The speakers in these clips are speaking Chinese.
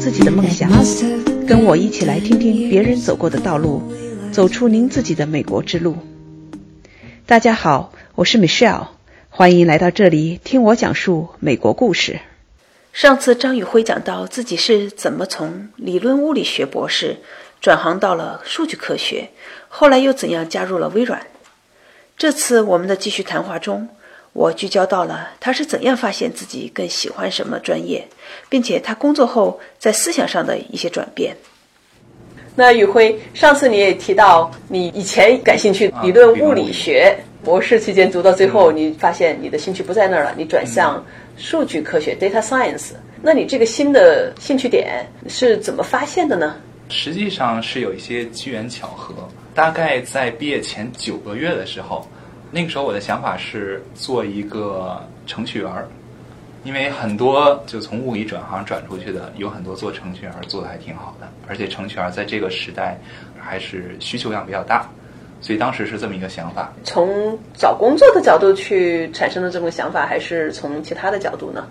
自己的梦想，跟我一起来听听别人走过的道路，走出您自己的美国之路。大家好，我是 Michelle，欢迎来到这里听我讲述美国故事。上次张宇辉讲到自己是怎么从理论物理学博士转行到了数据科学，后来又怎样加入了微软。这次我们的继续谈话中。我聚焦到了他是怎样发现自己更喜欢什么专业，并且他工作后在思想上的一些转变。那宇辉，上次你也提到你以前感兴趣理论物理学，博士期间读到最后，你发现你的兴趣不在那儿了，你转向数据科学 （data science）。那你这个新的兴趣点是怎么发现的呢？实际上是有一些机缘巧合，大概在毕业前九个月的时候。那个时候我的想法是做一个程序员儿，因为很多就从物理转行转出去的，有很多做程序员做的还挺好的，而且程序员在这个时代还是需求量比较大，所以当时是这么一个想法。从找工作的角度去产生的这么想法，还是从其他的角度呢？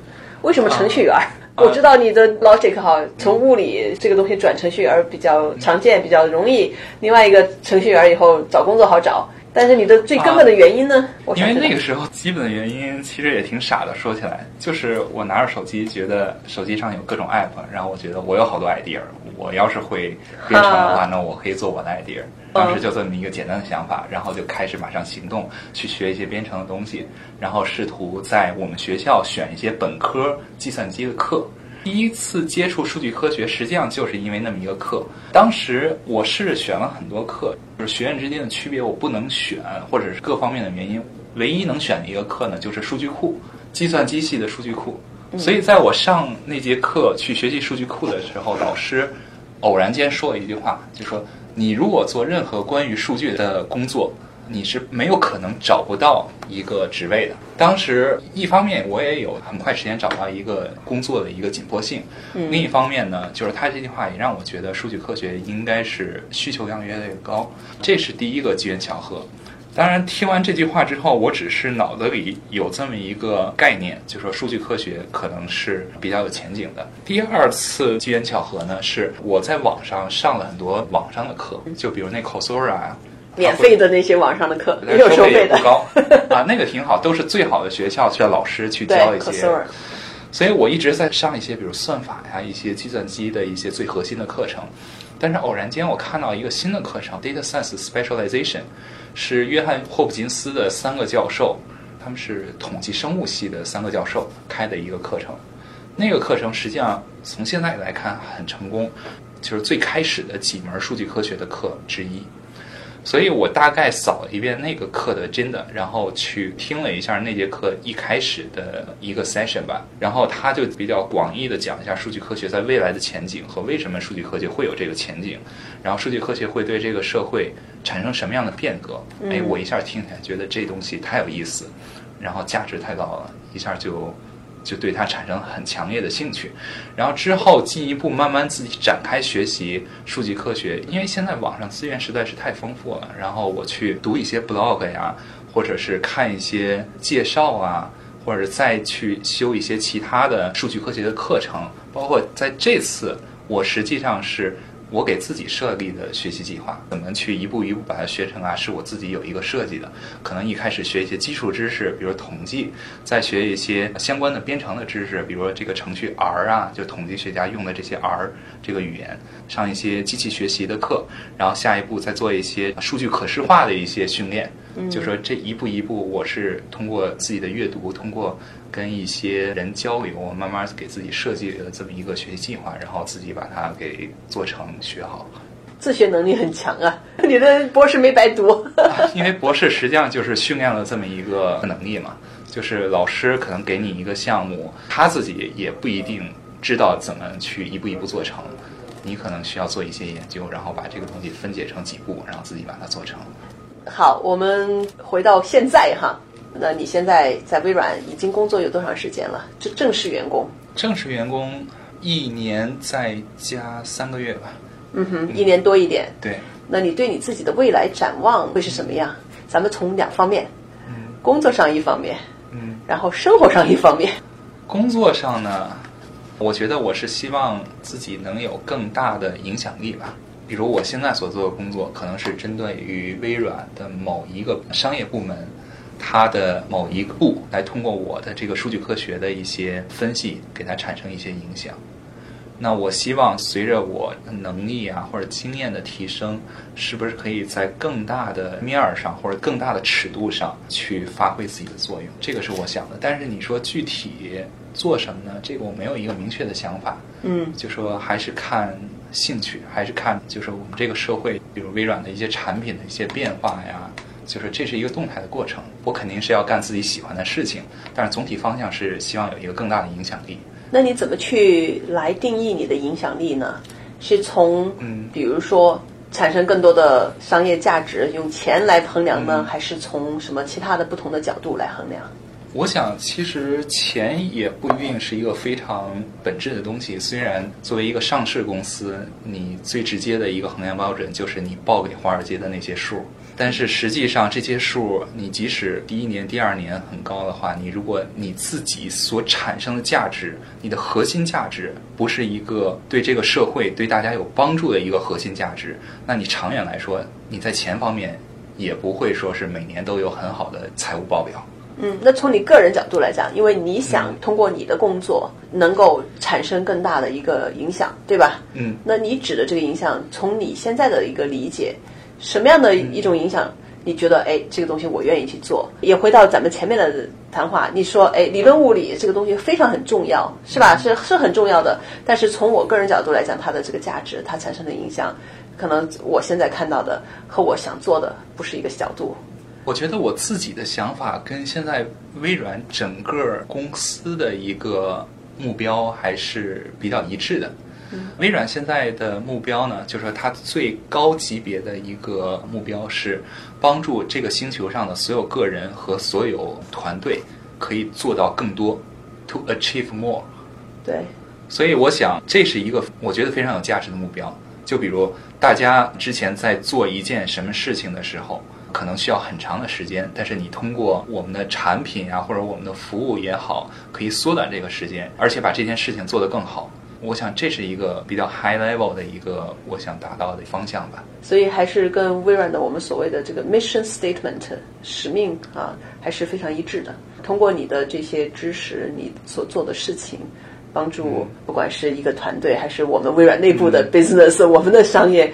为什么程序员？我知道你的 logic 哈，从物理这个东西转程序员比较常见，比较容易。另外一个程序员以后找工作好找。但是你的最根本的原因呢？因为那个时候基本的原因其实也挺傻的，说起来就是我拿着手机，觉得手机上有各种 app，然后我觉得我有好多 idea，我要是会编程的话，那我可以做我的 idea。当时就这么一个简单的想法，然后就开始马上行动，去学一些编程的东西，然后试图在我们学校选一些本科计算机的课。第一次接触数据科学，实际上就是因为那么一个课。当时我是选了很多课，就是学院之间的区别我不能选，或者是各方面的原因，唯一能选的一个课呢，就是数据库，计算机系的数据库。所以在我上那节课去学习数据库的时候，老师偶然间说了一句话，就说：“你如果做任何关于数据的工作。”你是没有可能找不到一个职位的。当时一方面我也有很快时间找到一个工作的一个紧迫性，另一方面呢，就是他这句话也让我觉得数据科学应该是需求量越来越高，这是第一个机缘巧合。当然，听完这句话之后，我只是脑子里有这么一个概念，就说数据科学可能是比较有前景的。第二次机缘巧合呢，是我在网上上了很多网上的课，就比如那 Coursera 啊。免费的那些网上的课，没有收费的高 啊，那个挺好，都是最好的学校，需要老师去教一些。所以我一直在上一些，比如算法呀，一些计算机的一些最核心的课程。但是偶然间，我看到一个新的课程，Data Science Specialization，是约翰霍普金斯的三个教授，他们是统计生物系的三个教授开的一个课程。那个课程实际上从现在来看很成功，就是最开始的几门数据科学的课之一。所以我大概扫了一遍那个课的真的，然后去听了一下那节课一开始的一个 session 吧，然后他就比较广义的讲一下数据科学在未来的前景和为什么数据科学会有这个前景，然后数据科学会对这个社会产生什么样的变革？哎，我一下听起来觉得这东西太有意思，然后价值太高了，一下就。就对它产生很强烈的兴趣，然后之后进一步慢慢自己展开学习数据科学，因为现在网上资源实在是太丰富了。然后我去读一些 blog 呀，或者是看一些介绍啊，或者再去修一些其他的数据科学的课程，包括在这次我实际上是。我给自己设立的学习计划，怎么去一步一步把它学成啊？是我自己有一个设计的。可能一开始学一些基础知识，比如统计，再学一些相关的编程的知识，比如说这个程序 R 啊，就统计学家用的这些 R 这个语言，上一些机器学习的课，然后下一步再做一些数据可视化的一些训练。就说这一步一步，我是通过自己的阅读，通过。跟一些人交流，我慢慢给自己设计了这么一个学习计划，然后自己把它给做成学好。自学能力很强啊！你的博士没白读。因为博士实际上就是训练了这么一个能力嘛，就是老师可能给你一个项目，他自己也不一定知道怎么去一步一步做成，你可能需要做一些研究，然后把这个东西分解成几步，然后自己把它做成。好，我们回到现在哈。那你现在在微软已经工作有多长时间了？就正式员工？正式员工一年再加三个月吧。嗯哼，一年多一点。对。那你对你自己的未来展望会是什么样？咱们从两方面，嗯工作上一方面，嗯，然后生活上一方面。工作上呢，我觉得我是希望自己能有更大的影响力吧。比如我现在所做的工作，可能是针对于微软的某一个商业部门，它的某一步来通过我的这个数据科学的一些分析，给它产生一些影响。那我希望随着我能力啊或者经验的提升，是不是可以在更大的面儿上或者更大的尺度上去发挥自己的作用？这个是我想的。但是你说具体做什么呢？这个我没有一个明确的想法。嗯，就说还是看兴趣，还是看就是我们这个社会，比如微软的一些产品的一些变化呀，就是这是一个动态的过程。我肯定是要干自己喜欢的事情，但是总体方向是希望有一个更大的影响力。那你怎么去来定义你的影响力呢？是从嗯，比如说产生更多的商业价值，用钱来衡量呢，还是从什么其他的不同的角度来衡量？我想，其实钱也不一定是一个非常本质的东西。虽然作为一个上市公司，你最直接的一个衡量标准就是你报给华尔街的那些数，但是实际上这些数，你即使第一年、第二年很高的话，你如果你自己所产生的价值，你的核心价值不是一个对这个社会、对大家有帮助的一个核心价值，那你长远来说，你在钱方面也不会说是每年都有很好的财务报表。嗯，那从你个人角度来讲，因为你想通过你的工作能够产生更大的一个影响，对吧？嗯，那你指的这个影响，从你现在的一个理解，什么样的一种影响？你觉得，哎，这个东西我愿意去做？也回到咱们前面的谈话，你说，哎，理论物理这个东西非常很重要，是吧？是是很重要的。但是从我个人角度来讲，它的这个价值，它产生的影响，可能我现在看到的和我想做的不是一个角度。我觉得我自己的想法跟现在微软整个公司的一个目标还是比较一致的。微软现在的目标呢，就是说它最高级别的一个目标是帮助这个星球上的所有个人和所有团队可以做到更多，to achieve more。对，所以我想这是一个我觉得非常有价值的目标。就比如大家之前在做一件什么事情的时候。可能需要很长的时间，但是你通过我们的产品啊，或者我们的服务也好，可以缩短这个时间，而且把这件事情做得更好。我想这是一个比较 high level 的一个我想达到的方向吧。所以还是跟微软的我们所谓的这个 mission statement 使命啊，还是非常一致的。通过你的这些知识，你所做的事情。帮助不管是一个团队，还是我们微软内部的 business，我们的商业，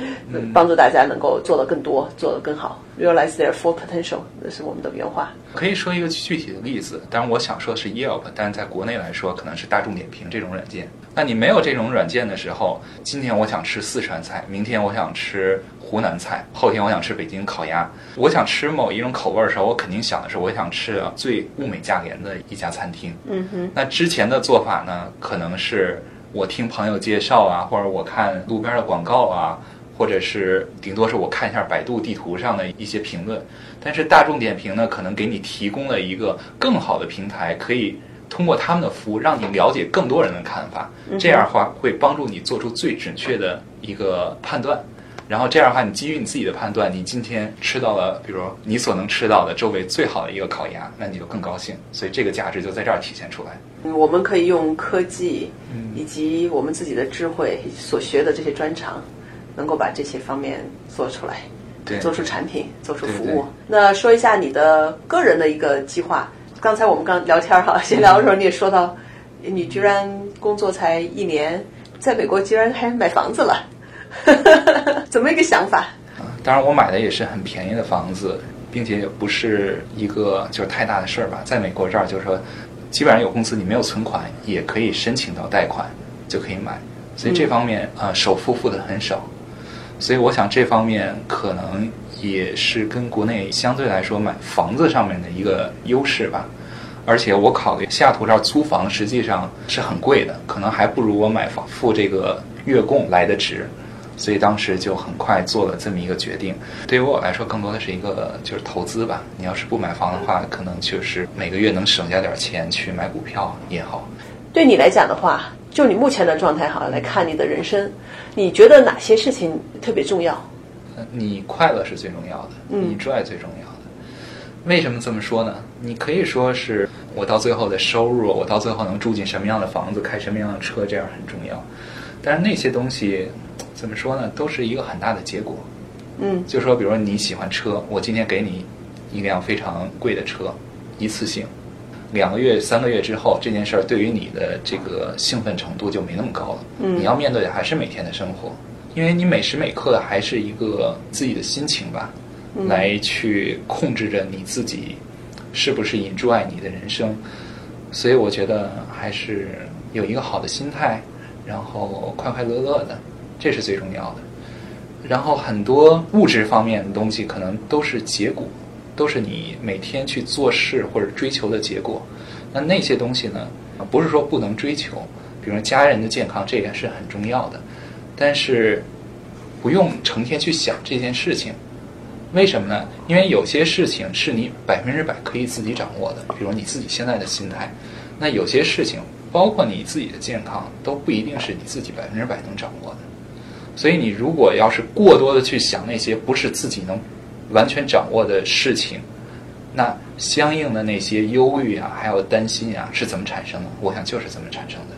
帮助大家能够做得更多，做得更好，realize their full potential，那是我们的原话。可以说一个具体的例子，当然我想说的是 Yelp，但是在国内来说，可能是大众点评这种软件。那你没有这种软件的时候，今天我想吃四川菜，明天我想吃。湖南菜，后天我想吃北京烤鸭。我想吃某一种口味的时候，我肯定想的是，我想吃最物美价廉的一家餐厅。嗯哼。那之前的做法呢，可能是我听朋友介绍啊，或者我看路边的广告啊，或者是顶多是我看一下百度地图上的一些评论。但是大众点评呢，可能给你提供了一个更好的平台，可以通过他们的服务，让你了解更多人的看法。这样的话，会帮助你做出最准确的一个判断。然后这样的话，你基于你自己的判断，你今天吃到了，比如你所能吃到的周围最好的一个烤鸭，那你就更高兴。所以这个价值就在这儿体现出来。我们可以用科技，以及我们自己的智慧所学的这些专长，能够把这些方面做出来，对做出产品，做出服务。那说一下你的个人的一个计划。刚才我们刚聊天哈，闲聊的时候你也说到，你居然工作才一年，在美国居然还买房子了。怎么一个想法？当然，我买的也是很便宜的房子，并且也不是一个就是太大的事儿吧。在美国这儿，就是说，基本上有工资，你没有存款也可以申请到贷款，就可以买。所以这方面啊，首付付的很少。所以我想这方面可能也是跟国内相对来说买房子上面的一个优势吧。而且我考虑西雅图这儿租房实际上是很贵的，可能还不如我买房付这个月供来的值。所以当时就很快做了这么一个决定。对于我来说，更多的是一个就是投资吧。你要是不买房的话，可能就是每个月能省下点钱去买股票也好。对你来讲的话，就你目前的状态好来看你的人生，你觉得哪些事情特别重要？你快乐是最重要的，你 joy 最重要的。为什么这么说呢？你可以说是我到最后的收入，我到最后能住进什么样的房子，开什么样的车，这样很重要。但是那些东西怎么说呢？都是一个很大的结果。嗯，就说比如说你喜欢车，我今天给你一辆非常贵的车，一次性，两个月、三个月之后，这件事儿对于你的这个兴奋程度就没那么高了。嗯，你要面对的还是每天的生活，因为你每时每刻还是一个自己的心情吧。来去控制着你自己，是不是 enjoy 你的人生？所以我觉得还是有一个好的心态，然后快快乐乐的，这是最重要的。然后很多物质方面的东西，可能都是结果，都是你每天去做事或者追求的结果。那那些东西呢，不是说不能追求，比如家人的健康，这也是很重要的，但是不用成天去想这件事情。为什么呢？因为有些事情是你百分之百可以自己掌握的，比如你自己现在的心态。那有些事情，包括你自己的健康，都不一定是你自己百分之百能掌握的。所以，你如果要是过多的去想那些不是自己能完全掌握的事情，那相应的那些忧郁啊，还有担心啊，是怎么产生的？我想就是这么产生的，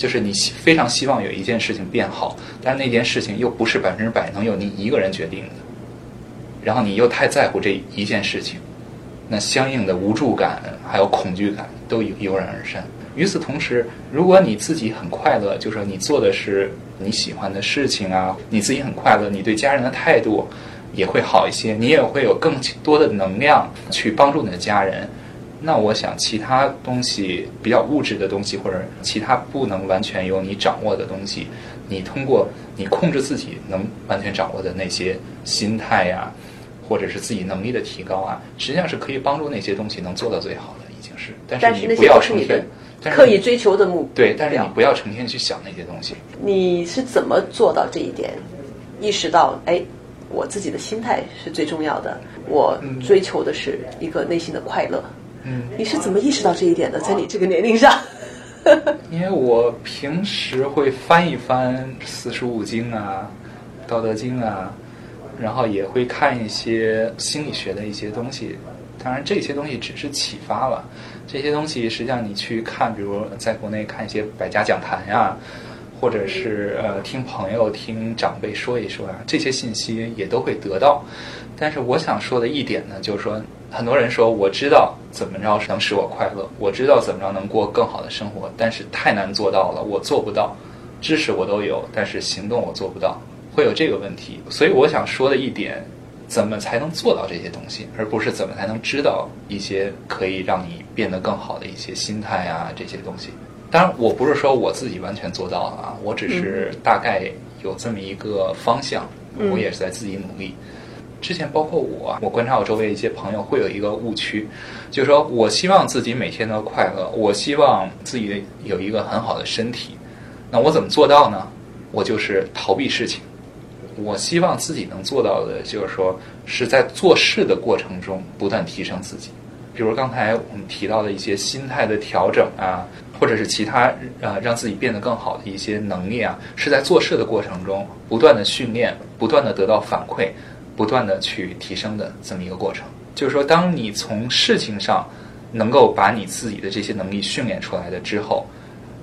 就是你非常希望有一件事情变好，但那件事情又不是百分之百能由你一个人决定的。然后你又太在乎这一件事情，那相应的无助感还有恐惧感都油然而生。与此同时，如果你自己很快乐，就说你做的是你喜欢的事情啊，你自己很快乐，你对家人的态度也会好一些，你也会有更多的能量去帮助你的家人。那我想，其他东西比较物质的东西，或者其他不能完全由你掌握的东西，你通过你控制自己能完全掌握的那些心态呀。或者是自己能力的提高啊，实际上是可以帮助那些东西能做到最好的，已经是。但是你不要成天刻意追求的目标。对，但是你不要成天去想那些东西。你是怎么做到这一点？意识到，哎，我自己的心态是最重要的，我追求的是一个内心的快乐。嗯，你是怎么意识到这一点的？在你这个年龄上？因为我平时会翻一翻四书五经啊，《道德经》啊。然后也会看一些心理学的一些东西，当然这些东西只是启发了。这些东西实际上你去看，比如在国内看一些百家讲坛呀，或者是呃听朋友、听长辈说一说啊，这些信息也都会得到。但是我想说的一点呢，就是说很多人说我知道怎么着能使我快乐，我知道怎么着能过更好的生活，但是太难做到了，我做不到。知识我都有，但是行动我做不到。会有这个问题，所以我想说的一点，怎么才能做到这些东西，而不是怎么才能知道一些可以让你变得更好的一些心态啊这些东西。当然，我不是说我自己完全做到了啊，我只是大概有这么一个方向，我也是在自己努力。之前包括我，我观察我周围一些朋友会有一个误区，就是说我希望自己每天都快乐，我希望自己有一个很好的身体，那我怎么做到呢？我就是逃避事情。我希望自己能做到的，就是说是在做事的过程中不断提升自己。比如刚才我们提到的一些心态的调整啊，或者是其他呃让自己变得更好的一些能力啊，是在做事的过程中不断的训练，不断的得到反馈，不断的去提升的这么一个过程。就是说，当你从事情上能够把你自己的这些能力训练出来的之后，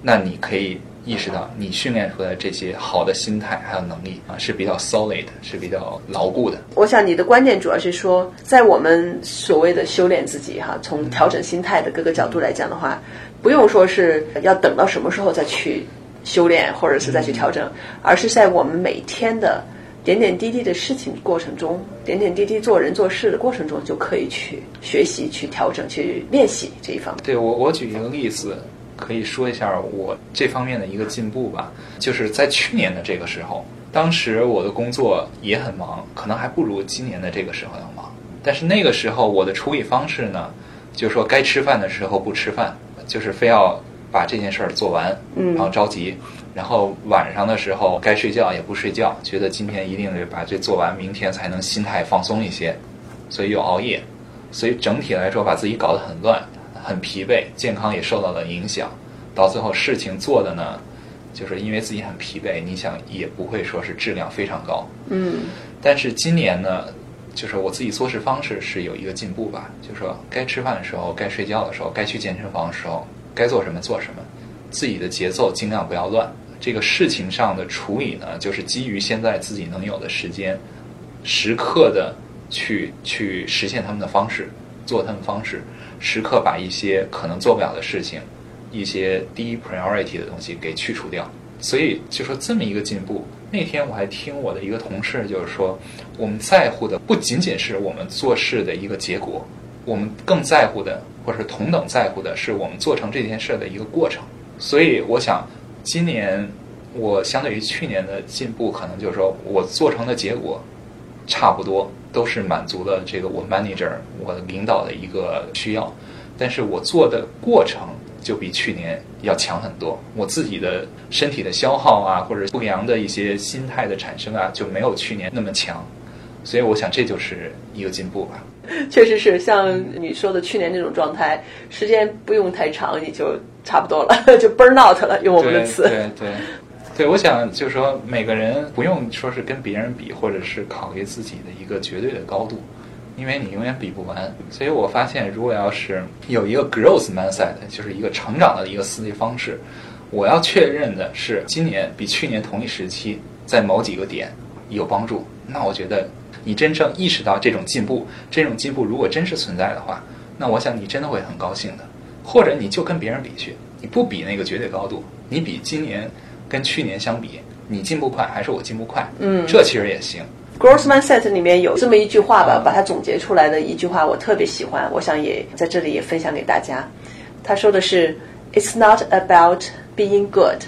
那你可以。意识到你训练出来这些好的心态还有能力啊是比较 solid 是比较牢固的。我想你的观点主要是说，在我们所谓的修炼自己哈，从调整心态的各个角度来讲的话，不用说是要等到什么时候再去修炼或者是再去调整，而是在我们每天的点点滴滴的事情过程中，点点滴滴做人做事的过程中，就可以去学习、去调整、去练习这一方面。对我，我举一个例子。可以说一下我这方面的一个进步吧，就是在去年的这个时候，当时我的工作也很忙，可能还不如今年的这个时候要忙。但是那个时候我的处理方式呢，就是说该吃饭的时候不吃饭，就是非要把这件事儿做完，然后着急，然后晚上的时候该睡觉也不睡觉，觉得今天一定得把这做完，明天才能心态放松一些，所以又熬夜，所以整体来说把自己搞得很乱。很疲惫，健康也受到了影响，到最后事情做的呢，就是因为自己很疲惫，你想也不会说是质量非常高。嗯。但是今年呢，就是我自己做事方式是有一个进步吧。就是说，该吃饭的时候，该睡觉的时候，该去健身房的时候，该做什么做什么，自己的节奏尽量不要乱。这个事情上的处理呢，就是基于现在自己能有的时间，时刻的去去实现他们的方式，做他们方式，时刻把一些可能做不了的事情，一些低 priority 的东西给去除掉。所以就说这么一个进步。那天我还听我的一个同事就是说，我们在乎的不仅仅是我们做事的一个结果，我们更在乎的，或者是同等在乎的是我们做成这件事的一个过程。所以我想。今年我相对于去年的进步，可能就是说我做成的结果差不多都是满足了这个我 manager 我领导的一个需要，但是我做的过程就比去年要强很多。我自己的身体的消耗啊，或者不良的一些心态的产生啊，就没有去年那么强。所以我想这就是一个进步吧。确实是像你说的去年那种状态，时间不用太长，你就。差不多了，就 burn out 了，用我们的词。对对对，我想就是说，每个人不用说是跟别人比，或者是考虑自己的一个绝对的高度，因为你永远比不完。所以我发现，如果要是有一个 growth mindset，就是一个成长的一个思维方式，我要确认的是，今年比去年同一时期在某几个点有帮助，那我觉得你真正意识到这种进步，这种进步如果真是存在的话，那我想你真的会很高兴的。或者你就跟别人比去，你不比那个绝对高度，你比今年跟去年相比，你进步快还是我进步快？嗯，这其实也行。Growth Mindset 里面有这么一句话吧，把它总结出来的一句话，我特别喜欢，我想也在这里也分享给大家。他说的是：“It's not about being good,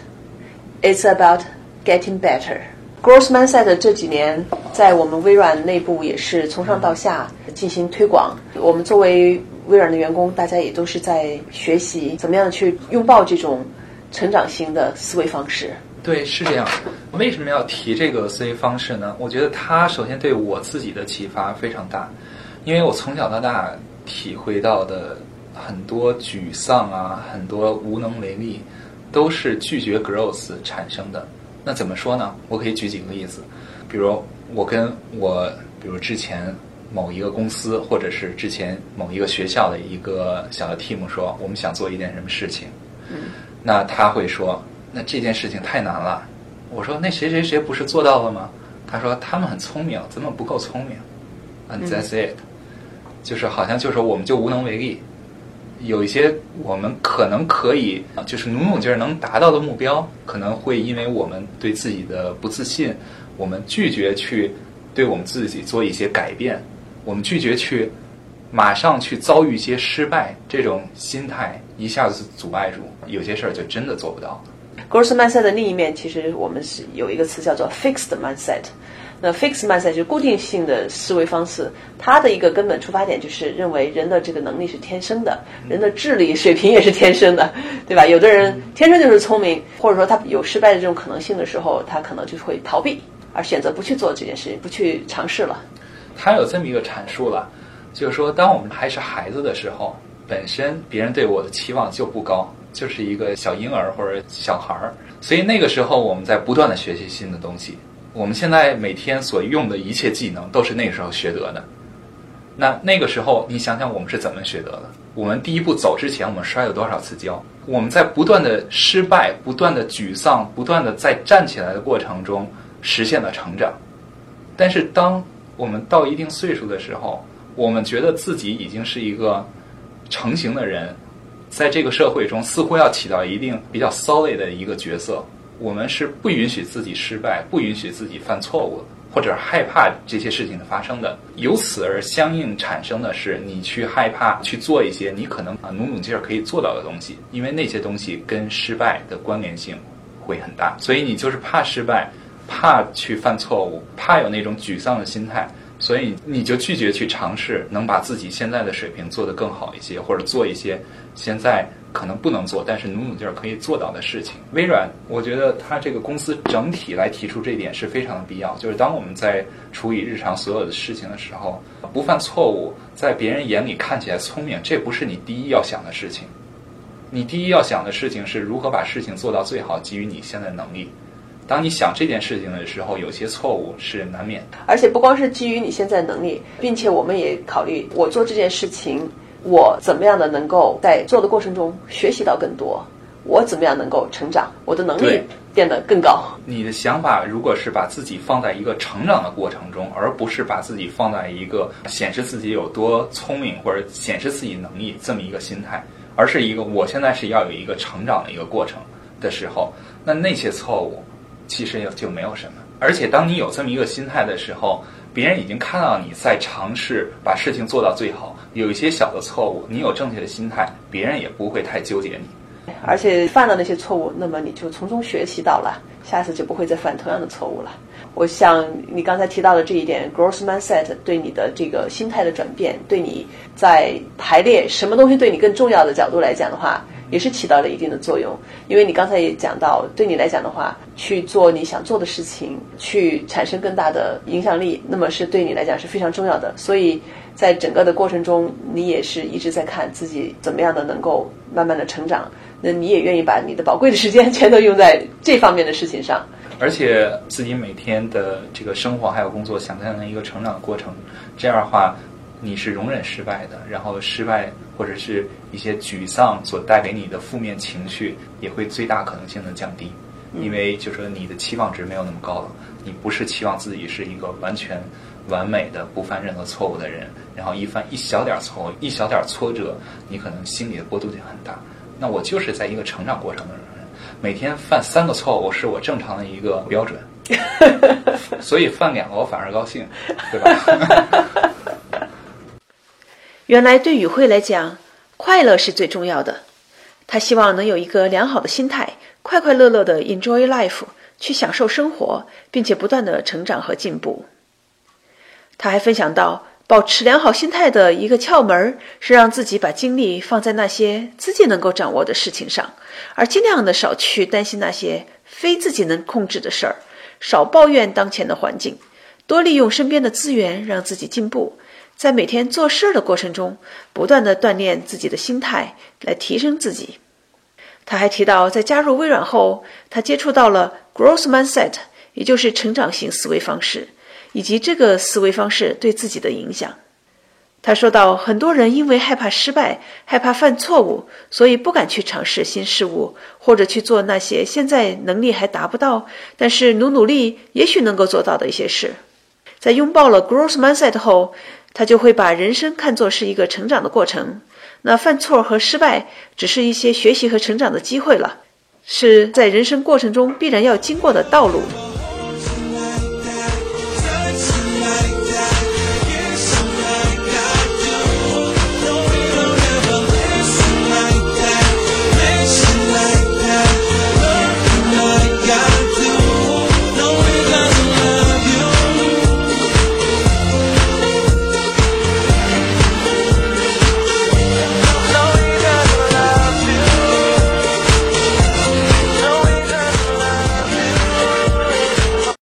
it's about getting better.” Growth Mindset 这几年在我们微软内部也是从上到下进行推广。我们作为微软的员工，大家也都是在学习怎么样去拥抱这种成长型的思维方式。对，是这样。为什么要提这个思维方式呢？我觉得它首先对我自己的启发非常大，因为我从小到大体会到的很多沮丧啊，很多无能为力，都是拒绝 growth 产生的。那怎么说呢？我可以举几个例子，比如我跟我，比如之前。某一个公司，或者是之前某一个学校的一个小的 team 说，我们想做一件什么事情，那他会说，那这件事情太难了。我说，那谁谁谁不是做到了吗？他说，他们很聪明，咱们不够聪明。And that's it，就是好像就是我们就无能为力。有一些我们可能可以，就是努努劲儿能达到的目标，可能会因为我们对自己的不自信，我们拒绝去对我们自己做一些改变。我们拒绝去马上去遭遇一些失败，这种心态一下子阻碍住，有些事儿就真的做不到。Growth mindset 的另一面，其实我们是有一个词叫做 fixed mindset。那 fixed mindset 就是固定性的思维方式，它的一个根本出发点就是认为人的这个能力是天生的，人的智力水平也是天生的，对吧？有的人天生就是聪明，或者说他有失败的这种可能性的时候，他可能就会逃避，而选择不去做这件事情，不去尝试了。他有这么一个阐述了，就是说，当我们还是孩子的时候，本身别人对我的期望就不高，就是一个小婴儿或者小孩儿，所以那个时候我们在不断的学习新的东西。我们现在每天所用的一切技能都是那个时候学得的。那那个时候，你想想我们是怎么学得的？我们第一步走之前，我们摔了多少次跤？我们在不断的失败、不断的沮丧、不断的在站起来的过程中实现了成长。但是当我们到一定岁数的时候，我们觉得自己已经是一个成型的人，在这个社会中似乎要起到一定比较 solid 的一个角色。我们是不允许自己失败，不允许自己犯错误，或者害怕这些事情的发生的。由此而相应产生的是，你去害怕去做一些你可能啊努努劲儿可以做到的东西，因为那些东西跟失败的关联性会很大，所以你就是怕失败。怕去犯错误，怕有那种沮丧的心态，所以你就拒绝去尝试能把自己现在的水平做得更好一些，或者做一些现在可能不能做，但是努努劲儿可以做到的事情。微软，我觉得它这个公司整体来提出这一点是非常的必要，就是当我们在处理日常所有的事情的时候，不犯错误，在别人眼里看起来聪明，这不是你第一要想的事情。你第一要想的事情是如何把事情做到最好，基于你现在能力。当你想这件事情的时候，有些错误是难免的。而且不光是基于你现在能力，并且我们也考虑我做这件事情，我怎么样的能够在做的过程中学习到更多，我怎么样能够成长，我的能力变得更高。你的想法如果是把自己放在一个成长的过程中，而不是把自己放在一个显示自己有多聪明或者显示自己能力这么一个心态。而是一个，我现在是要有一个成长的一个过程的时候，那那些错误其实也就没有什么。而且当你有这么一个心态的时候，别人已经看到你在尝试把事情做到最好，有一些小的错误，你有正确的心态，别人也不会太纠结你。而且犯了那些错误，那么你就从中学习到了，下次就不会再犯同样的错误了。我想你刚才提到的这一点，growth mindset 对你的这个心态的转变，对你在排列什么东西对你更重要的角度来讲的话，也是起到了一定的作用。因为你刚才也讲到，对你来讲的话，去做你想做的事情，去产生更大的影响力，那么是对你来讲是非常重要的。所以在整个的过程中，你也是一直在看自己怎么样的能够慢慢的成长。那你也愿意把你的宝贵的时间 全都用在这方面的事情上。而且自己每天的这个生活还有工作，想象成一个成长的过程，这样的话，你是容忍失败的，然后失败或者是一些沮丧所带给你的负面情绪，也会最大可能性的降低，因为就说你的期望值没有那么高了，你不是期望自己是一个完全完美的、不犯任何错误的人，然后一犯一小点错误、一小点挫折，你可能心里的波动就很大。那我就是在一个成长过程的人。每天犯三个错误是我正常的一个标准，所以犯两个我反而高兴，对吧？原来对宇慧来讲，快乐是最重要的。他希望能有一个良好的心态，快快乐乐的 enjoy life，去享受生活，并且不断的成长和进步。他还分享到。保持良好心态的一个窍门是让自己把精力放在那些自己能够掌握的事情上，而尽量的少去担心那些非自己能控制的事儿，少抱怨当前的环境，多利用身边的资源让自己进步，在每天做事的过程中不断的锻炼自己的心态，来提升自己。他还提到，在加入微软后，他接触到了 growth mindset，也就是成长型思维方式。以及这个思维方式对自己的影响，他说到，很多人因为害怕失败、害怕犯错误，所以不敢去尝试新事物，或者去做那些现在能力还达不到，但是努努力也许能够做到的一些事。在拥抱了 growth mindset 后，他就会把人生看作是一个成长的过程。那犯错和失败只是一些学习和成长的机会了，是在人生过程中必然要经过的道路。